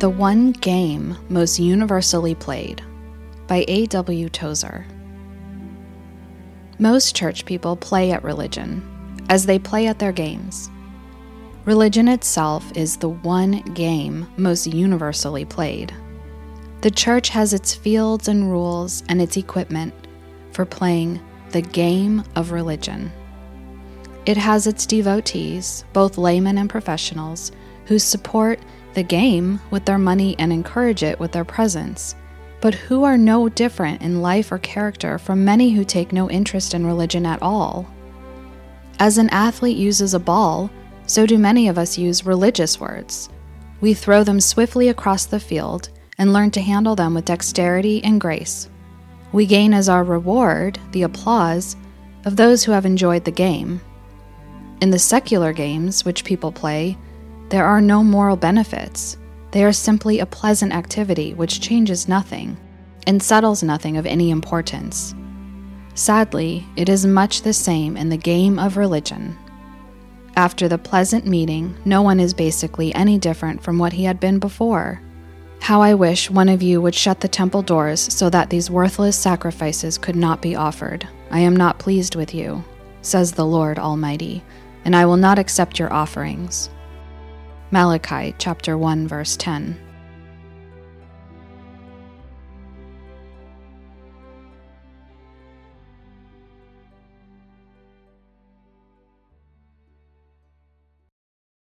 The One Game Most Universally Played by A.W. Tozer. Most church people play at religion, as they play at their games. Religion itself is the one game most universally played. The church has its fields and rules and its equipment for playing the game of religion. It has its devotees, both laymen and professionals, who support the game with their money and encourage it with their presence, but who are no different in life or character from many who take no interest in religion at all. As an athlete uses a ball, so do many of us use religious words. We throw them swiftly across the field and learn to handle them with dexterity and grace. We gain as our reward the applause of those who have enjoyed the game. In the secular games which people play, there are no moral benefits. They are simply a pleasant activity which changes nothing and settles nothing of any importance. Sadly, it is much the same in the game of religion. After the pleasant meeting, no one is basically any different from what he had been before. How I wish one of you would shut the temple doors so that these worthless sacrifices could not be offered. I am not pleased with you, says the Lord Almighty, and I will not accept your offerings. Malachi chapter 1 verse 10.